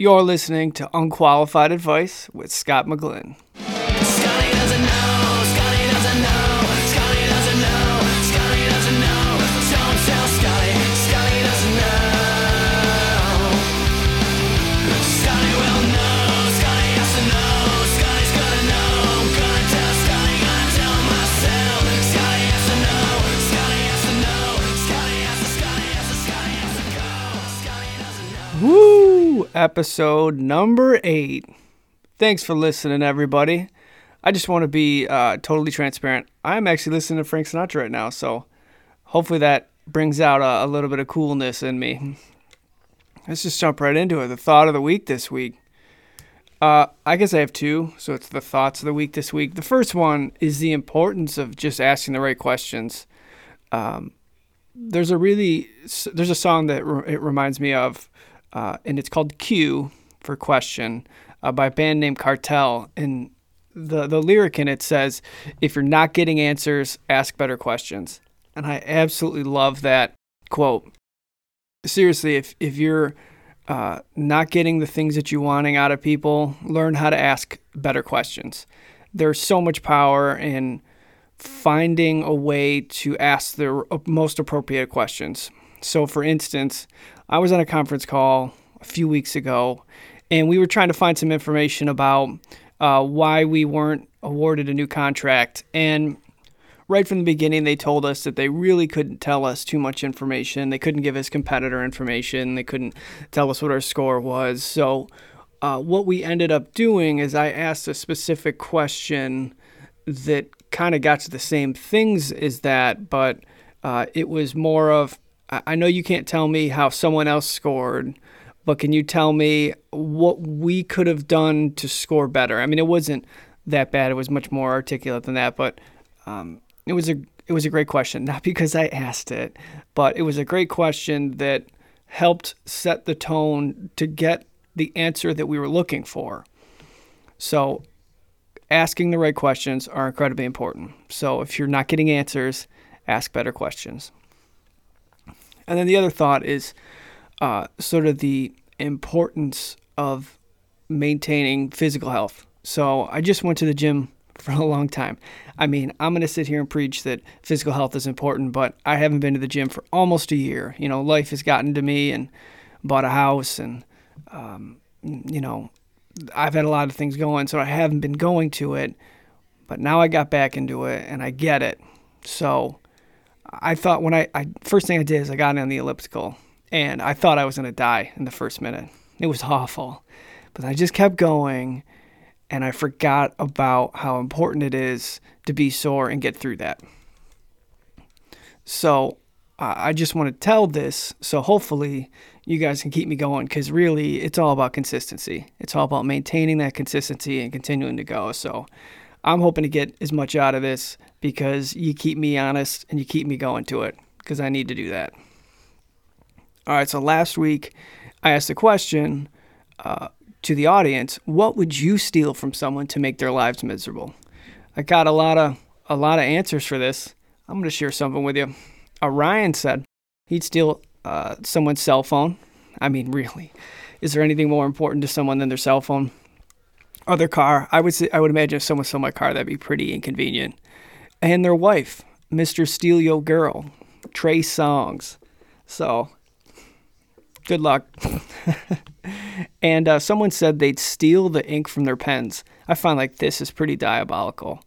You're listening to Unqualified Advice with Scott McGlynn. Episode number eight. Thanks for listening, everybody. I just want to be uh, totally transparent. I'm actually listening to Frank Sinatra right now, so hopefully that brings out a, a little bit of coolness in me. Let's just jump right into it. The thought of the week this week. Uh, I guess I have two, so it's the thoughts of the week this week. The first one is the importance of just asking the right questions. Um, there's a really there's a song that re- it reminds me of, uh, and it's called Q for question uh, by a band named Cartel, and the the lyric in it says, "If you're not getting answers, ask better questions." And I absolutely love that quote. Seriously, if if you're uh, not getting the things that you're wanting out of people, learn how to ask better questions. There's so much power in finding a way to ask the most appropriate questions. So, for instance, I was on a conference call a few weeks ago, and we were trying to find some information about uh, why we weren't awarded a new contract. And right from the beginning, they told us that they really couldn't tell us too much information. They couldn't give us competitor information. They couldn't tell us what our score was. So, uh, what we ended up doing is I asked a specific question that kind of got to the same things as that, but uh, it was more of I know you can't tell me how someone else scored, but can you tell me what we could have done to score better? I mean, it wasn't that bad. It was much more articulate than that, but um, it was a it was a great question. Not because I asked it, but it was a great question that helped set the tone to get the answer that we were looking for. So asking the right questions are incredibly important. So if you're not getting answers, ask better questions. And then the other thought is uh, sort of the importance of maintaining physical health. So I just went to the gym for a long time. I mean, I'm going to sit here and preach that physical health is important, but I haven't been to the gym for almost a year. You know, life has gotten to me and bought a house and, um, you know, I've had a lot of things going, so I haven't been going to it. But now I got back into it and I get it. So I thought when I, I first thing I did is I got on the elliptical and I thought I was to die in the first minute. It was awful. But I just kept going and I forgot about how important it is to be sore and get through that. So uh, I just want to tell this so hopefully you guys can keep me going because really it's all about consistency. It's all about maintaining that consistency and continuing to go. So I'm hoping to get as much out of this because you keep me honest and you keep me going to it because I need to do that. All right, so last week I asked a question uh, to the audience: What would you steal from someone to make their lives miserable? I got a lot of a lot of answers for this. I'm going to share something with you. Uh, Ryan said he'd steal uh, someone's cell phone. I mean, really, is there anything more important to someone than their cell phone or their car? I would say, I would imagine if someone stole my car, that'd be pretty inconvenient. And their wife, Mr. Steal Yo Girl, Trey Songz. So, good luck. and uh, someone said they'd steal the ink from their pens. I find like this is pretty diabolical.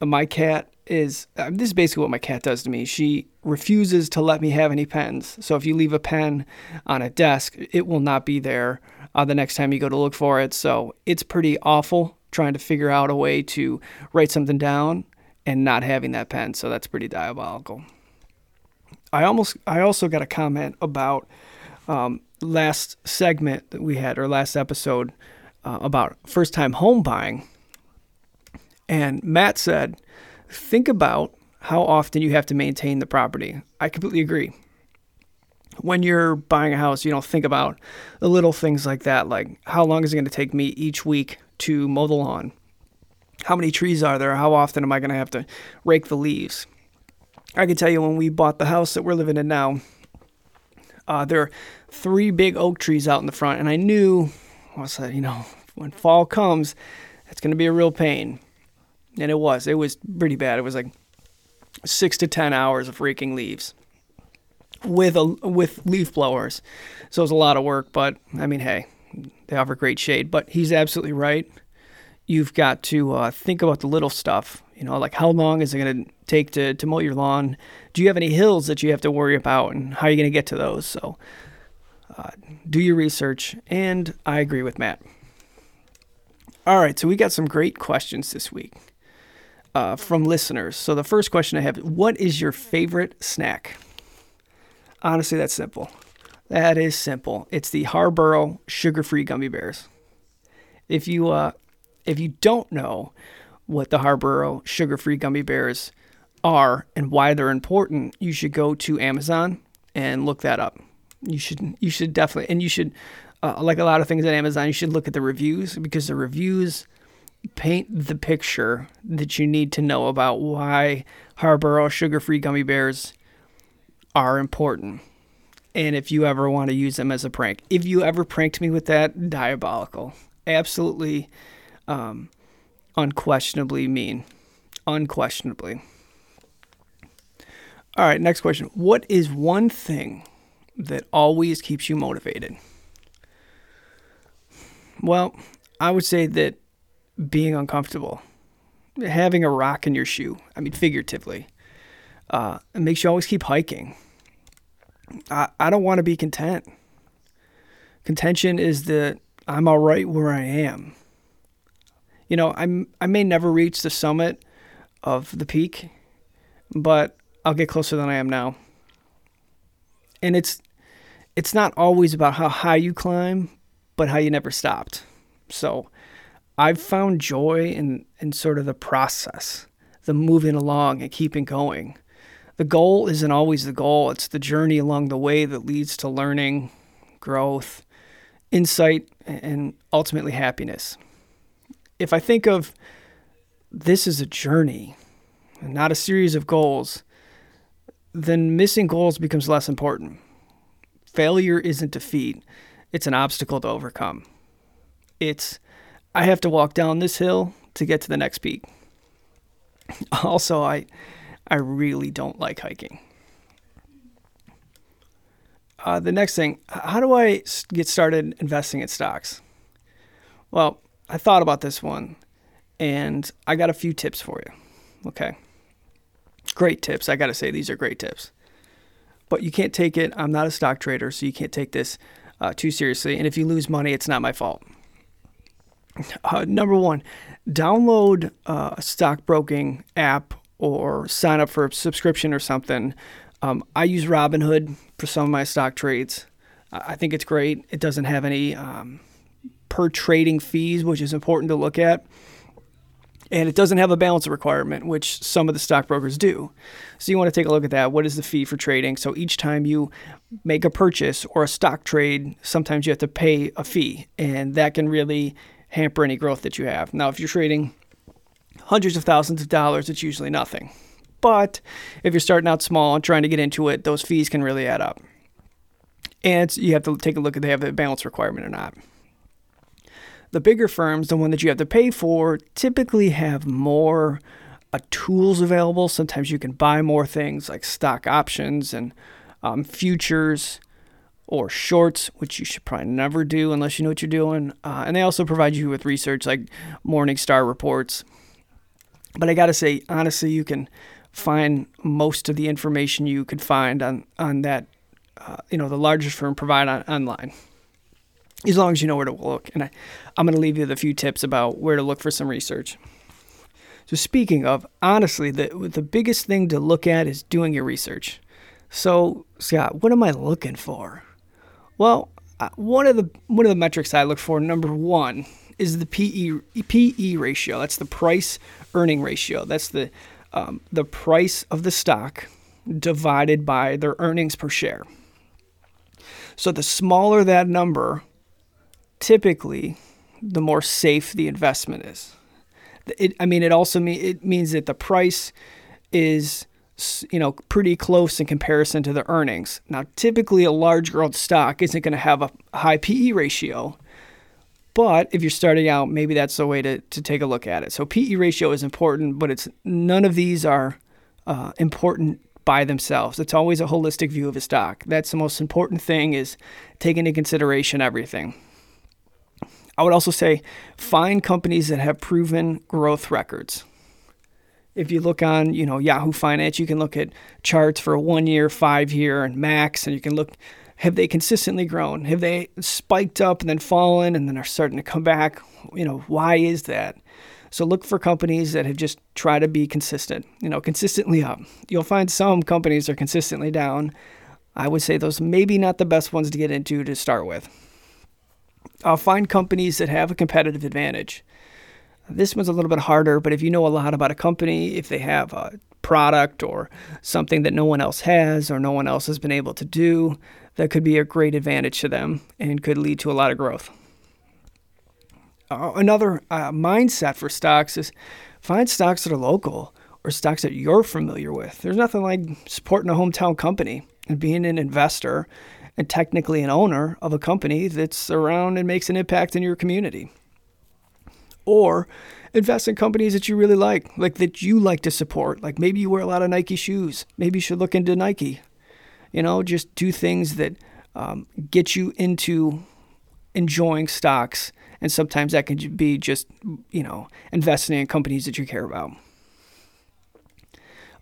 My cat is uh, this is basically what my cat does to me. She refuses to let me have any pens. So if you leave a pen on a desk, it will not be there uh, the next time you go to look for it. So it's pretty awful trying to figure out a way to write something down and not having that pen. So that's pretty diabolical. I almost I also got a comment about um, last segment that we had or last episode uh, about first time home buying. And Matt said, think about how often you have to maintain the property. I completely agree. When you're buying a house, you don't think about the little things like that, like how long is it going to take me each week to mow the lawn? How many trees are there? How often am I going to have to rake the leaves? I can tell you when we bought the house that we're living in now, uh, there are three big oak trees out in the front, and I knew I said, you know, when fall comes, it's going to be a real pain. And it was. It was pretty bad. It was like six to 10 hours of raking leaves with a, with leaf blowers. So it's a lot of work, but I mean, hey, they offer great shade. But he's absolutely right. You've got to uh, think about the little stuff. You know, like how long is it going to take to, to mow your lawn? Do you have any hills that you have to worry about, and how are you going to get to those? So, uh, do your research. And I agree with Matt. All right, so we got some great questions this week uh, from listeners. So the first question I have: What is your favorite snack? Honestly, that's simple. That is simple. It's the Haribo sugar-free gummy bears. If you uh, if you don't know what the Haribo sugar-free gummy bears are and why they're important, you should go to Amazon and look that up. You should you should definitely and you should uh, like a lot of things at Amazon, you should look at the reviews because the reviews paint the picture that you need to know about why Haribo sugar-free gummy bears are important. And if you ever want to use them as a prank, if you ever pranked me with that, diabolical, absolutely, um, unquestionably mean, unquestionably. All right, next question. What is one thing that always keeps you motivated? Well, I would say that being uncomfortable, having a rock in your shoe, I mean, figuratively, uh, it makes you always keep hiking. I, I don't want to be content. Contention is that I'm all right where I am. You know, I'm I may never reach the summit of the peak, but I'll get closer than I am now. And it's it's not always about how high you climb, but how you never stopped. So I've found joy in, in sort of the process, the moving along and keeping going. The goal isn't always the goal, it's the journey along the way that leads to learning, growth, insight, and ultimately happiness. If I think of this as a journey and not a series of goals, then missing goals becomes less important. Failure isn't defeat, it's an obstacle to overcome. It's, I have to walk down this hill to get to the next peak. Also, I, I really don't like hiking. Uh, the next thing, how do I get started investing in stocks? Well, I thought about this one and I got a few tips for you. Okay. Great tips. I got to say, these are great tips. But you can't take it. I'm not a stock trader, so you can't take this uh, too seriously. And if you lose money, it's not my fault. Uh, number one, download uh, a stockbroking app or sign up for a subscription or something. Um, I use Robinhood for some of my stock trades. I think it's great. It doesn't have any um, per trading fees, which is important to look at. And it doesn't have a balance requirement, which some of the stockbrokers do. So you want to take a look at that. What is the fee for trading? So each time you make a purchase or a stock trade, sometimes you have to pay a fee, and that can really hamper any growth that you have. Now, if you're trading hundreds of thousands of dollars, it's usually nothing. But if you're starting out small and trying to get into it, those fees can really add up. And you have to take a look at they have a balance requirement or not. The bigger firms, the one that you have to pay for, typically have more uh, tools available. Sometimes you can buy more things like stock options and um, futures or shorts, which you should probably never do unless you know what you're doing. Uh, and they also provide you with research like Morningstar reports. But I got to say, honestly, you can find most of the information you could find on on that, uh, you know, the largest firm provide on, online as long as you know where to look. And I, I'm going to leave you with a few tips about where to look for some research. So speaking of, honestly, the the biggest thing to look at is doing your research. So Scott, what am I looking for? Well, uh, one of the one of the metrics I look for, number one, is the PE PE ratio. That's the price earning ratio. That's the um, the price of the stock divided by their earnings per share. So the smaller that number, typically, the more safe the investment is. It, I mean, it also mean, it means that the price is you know pretty close in comparison to the earnings. Now, typically, a large growth stock isn't going to have a high PE ratio, But if you're starting out, maybe that's the way to, to take a look at it. So PE ratio is important, but it's none of these are uh, important by themselves. It's always a holistic view of a stock. That's the most important thing is take into consideration everything. I would also say find companies that have proven growth records. If you look on, you know, Yahoo Finance, you can look at charts for one year, five year, and max, and you can look have they consistently grown? Have they spiked up and then fallen and then are starting to come back? You know, why is that? So look for companies that have just tried to be consistent, you know, consistently up. You'll find some companies are consistently down. I would say those maybe not the best ones to get into to start with. Find companies that have a competitive advantage. This one's a little bit harder, but if you know a lot about a company, if they have a product or something that no one else has or no one else has been able to do, that could be a great advantage to them and could lead to a lot of growth. Uh, another uh, mindset for stocks is find stocks that are local or stocks that you're familiar with. There's nothing like supporting a hometown company and being an investor and technically an owner of a company that's around and makes an impact in your community. Or invest in companies that you really like, like that you like to support. Like maybe you wear a lot of Nike shoes. Maybe you should look into Nike. You know, just do things that um, get you into enjoying stocks. And sometimes that can be just, you know, investing in companies that you care about.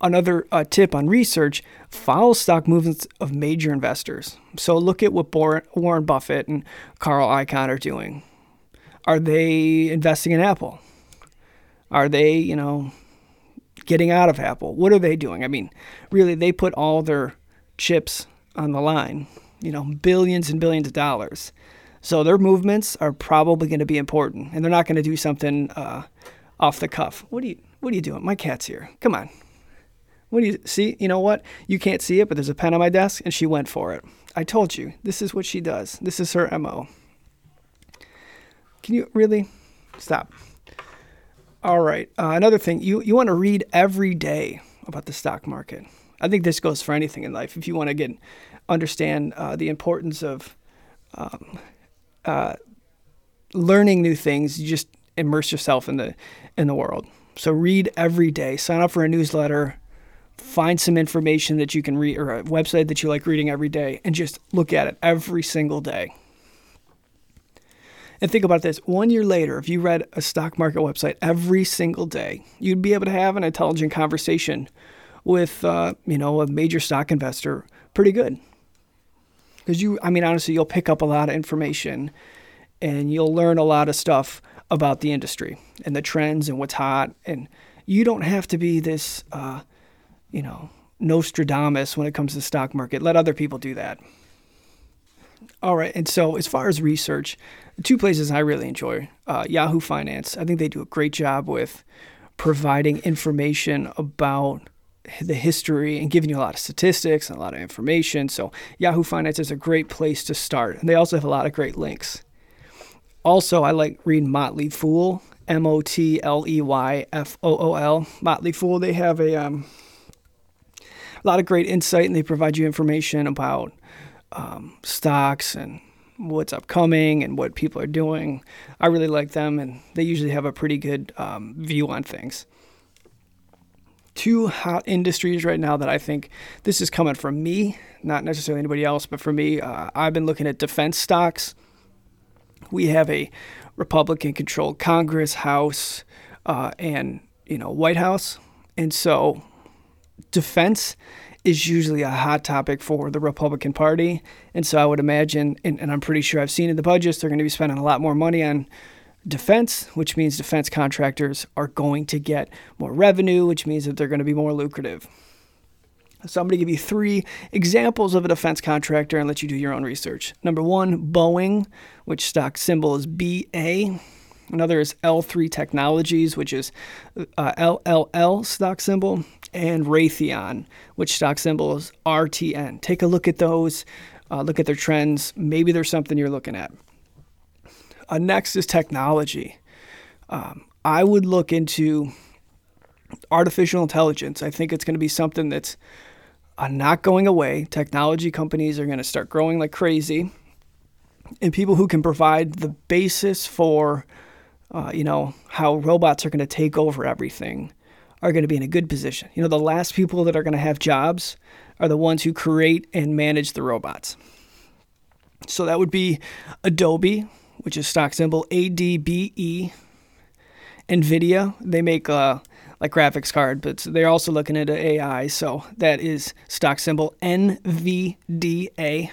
Another uh, tip on research follow stock movements of major investors. So look at what Warren Buffett and Carl Icahn are doing. Are they investing in Apple? Are they, you know, getting out of Apple? What are they doing? I mean, really, they put all their chips on the line, you know, billions and billions of dollars. So their movements are probably going to be important, and they're not going to do something uh, off the cuff. What are you What are you doing? My cat's here. Come on. What do you see? You know what? You can't see it, but there's a pen on my desk, and she went for it. I told you. This is what she does. This is her mo. Can you really stop? All right. Uh, another thing, you you want to read every day about the stock market. I think this goes for anything in life. If you want to get understand uh, the importance of um, uh, learning new things, you just immerse yourself in the in the world. So read every day. Sign up for a newsletter. Find some information that you can read or a website that you like reading every day, and just look at it every single day. And think about this one year later, if you read a stock market website every single day, you'd be able to have an intelligent conversation with uh, you know a major stock investor pretty good. Because you i mean honestly you'll pick up a lot of information and you'll learn a lot of stuff about the industry and the trends and what's hot. And you don't have to be this uh, you know nostradamus when it comes to the stock market. Let other people do that. All right. And so as far as research two places i really enjoy uh, yahoo finance. I think they do a great job with providing information about the history and giving you a lot of statistics and a lot of information. So Yahoo Finance is a great place to start. And they also have a lot of great links. Also, I like reading Motley Fool, M O T L E Y F O O L. Motley Fool, they have a, um, a lot of great insight and they provide you information about um, stocks and what's upcoming and what people are doing. I really like them and they usually have a pretty good um, view on things two hot industries right now that I think this is coming from me, not necessarily anybody else, but for me, uh, I've been looking at defense stocks. We have a Republican-controlled Congress, House, uh, and you know White House, and so defense is usually a hot topic for the Republican Party, and so I would imagine, and, and I'm pretty sure I've seen in the budgets, they're going to be spending a lot more money on defense, which means defense contractors are going to get more revenue, which means that they're going to be more lucrative. So I'm going to give you three examples of a defense contractor and let you do your own research. Number one, Boeing, which stock symbol is BA. Another is L3 Technologies, which is uh, LLL stock symbol, and Raytheon, which stock symbol is RTN. Take a look at those, uh, look at their trends. Maybe there's something you're looking at. Next is technology. Um, I would look into artificial intelligence. I think it's going to be something that's uh, not going away. Technology companies are going to start growing like crazy. and people who can provide the basis for, uh, you know, how robots are going to take over everything are going to be in a good position. You know, the last people that are going to have jobs are the ones who create and manage the robots. So that would be Adobe, which is stock symbol ADBE. Nvidia, they make uh, like graphics card, but they're also looking at AI. So that is stock symbol NVDA.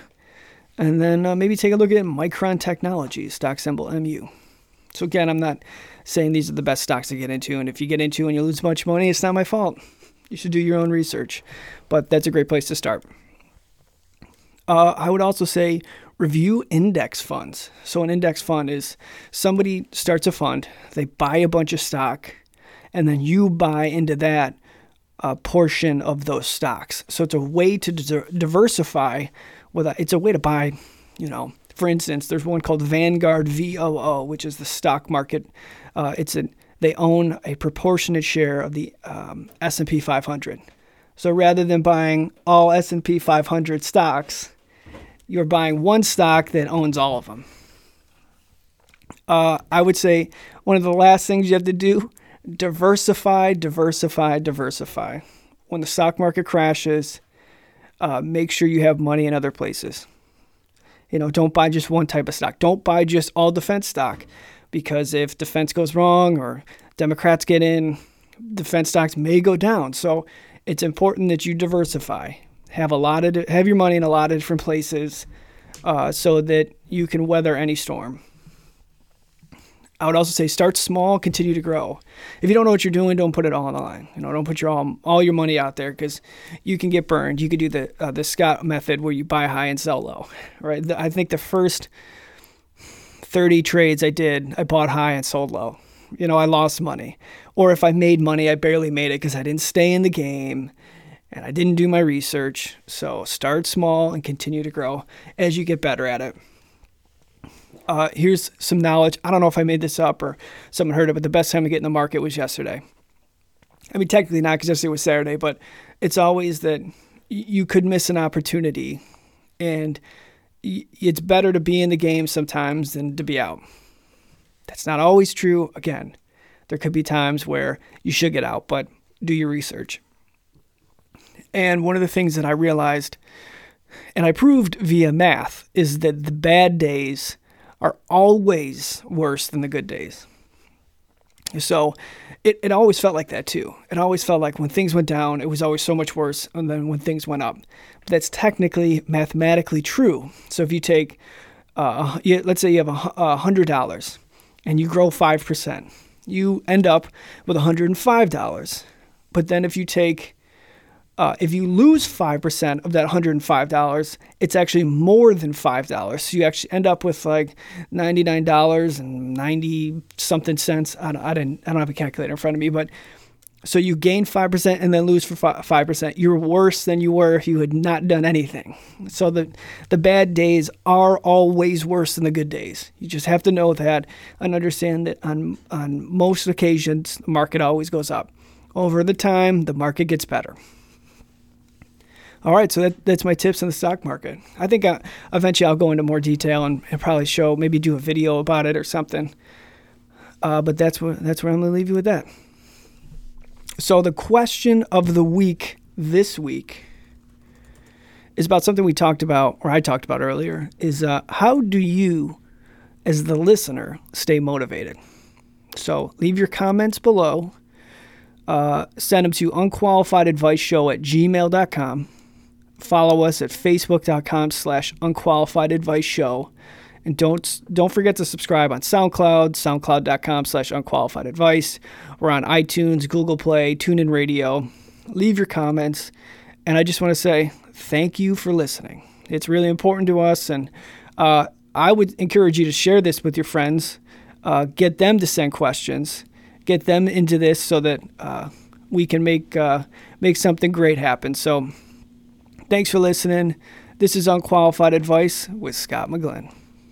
And then uh, maybe take a look at Micron Technologies, stock symbol MU. So again, I'm not saying these are the best stocks to get into, and if you get into and you lose a bunch of money, it's not my fault. You should do your own research, but that's a great place to start. Uh, I would also say review index funds. So an index fund is somebody starts a fund, they buy a bunch of stock, and then you buy into that uh, portion of those stocks. So it's a way to diversify. It's a way to buy, you know, for instance, there's one called Vanguard VOO, which is the stock market. Uh, it's a they own a proportionate share of the um, S&P 500. So rather than buying all S&P 500 stocks, you're buying one stock that owns all of them. Uh, I would say one of the last things you have to do diversify, diversify, diversify. When the stock market crashes, uh, make sure you have money in other places. You know, don't buy just one type of stock. Don't buy just all defense stock because if defense goes wrong or Democrats get in, defense stocks may go down. So it's important that you diversify. Have a lot of have your money in a lot of different places, uh, so that you can weather any storm. I would also say start small, continue to grow. If you don't know what you're doing, don't put it all on the line. You know, don't put your all, all your money out there because you can get burned. You could do the uh, the Scott method where you buy high and sell low, right? The, I think the first 30 trades I did, I bought high and sold low. You know, I lost money. Or if I made money, I barely made it because I didn't stay in the game and I didn't do my research. So start small and continue to grow as you get better at it. Uh, here's some knowledge. I don't know if I made this up or someone heard it, but the best time to get in the market was yesterday. I mean, technically not because yesterday was Saturday, but it's always that you could miss an opportunity. And it's better to be in the game sometimes than to be out. That's not always true. Again, there could be times where you should get out, but do your research. And one of the things that I realized, and I proved via math, is that the bad days are always worse than the good days. So it, it always felt like that too. It always felt like when things went down, it was always so much worse than when things went up. But that's technically mathematically true. So if you take, uh, let's say you have a hundred dollars, and you grow five percent, you end up with hundred and five dollars. But then if you take uh, if you lose 5% of that $105, it's actually more than $5. So you actually end up with like $99 and 90 something cents. I don't, I, didn't, I don't have a calculator in front of me, but so you gain 5% and then lose for 5%. You're worse than you were if you had not done anything. So the, the bad days are always worse than the good days. You just have to know that and understand that on, on most occasions, the market always goes up. Over the time, the market gets better. All right, so that, that's my tips on the stock market. I think uh, eventually I'll go into more detail and, and, probably show, maybe do a video about it or something. Uh, but that's what that's where I'm going to leave you with that. So the question of the week this week is about something we talked about, or I talked about earlier. Is uh, how do you, as the listener, stay motivated? So leave your comments below. Uh, send them to unqualifiedadviceshow at gmail.com follow us at facebook.com slash unqualified advice show. And don't don't forget to subscribe on soundcloud soundcloud.com slash unqualified advice. We're on itunes google play tunein radio. Leave your comments. And i just want to say thank you for listening. It's really important to us and uh, i would encourage you to share this with your friends. Uh, get them to send questions. Get them into this so that uh, we can make uh, make something great happen. So Thanks for listening. This is Unqualified Advice with Scott McGlynn.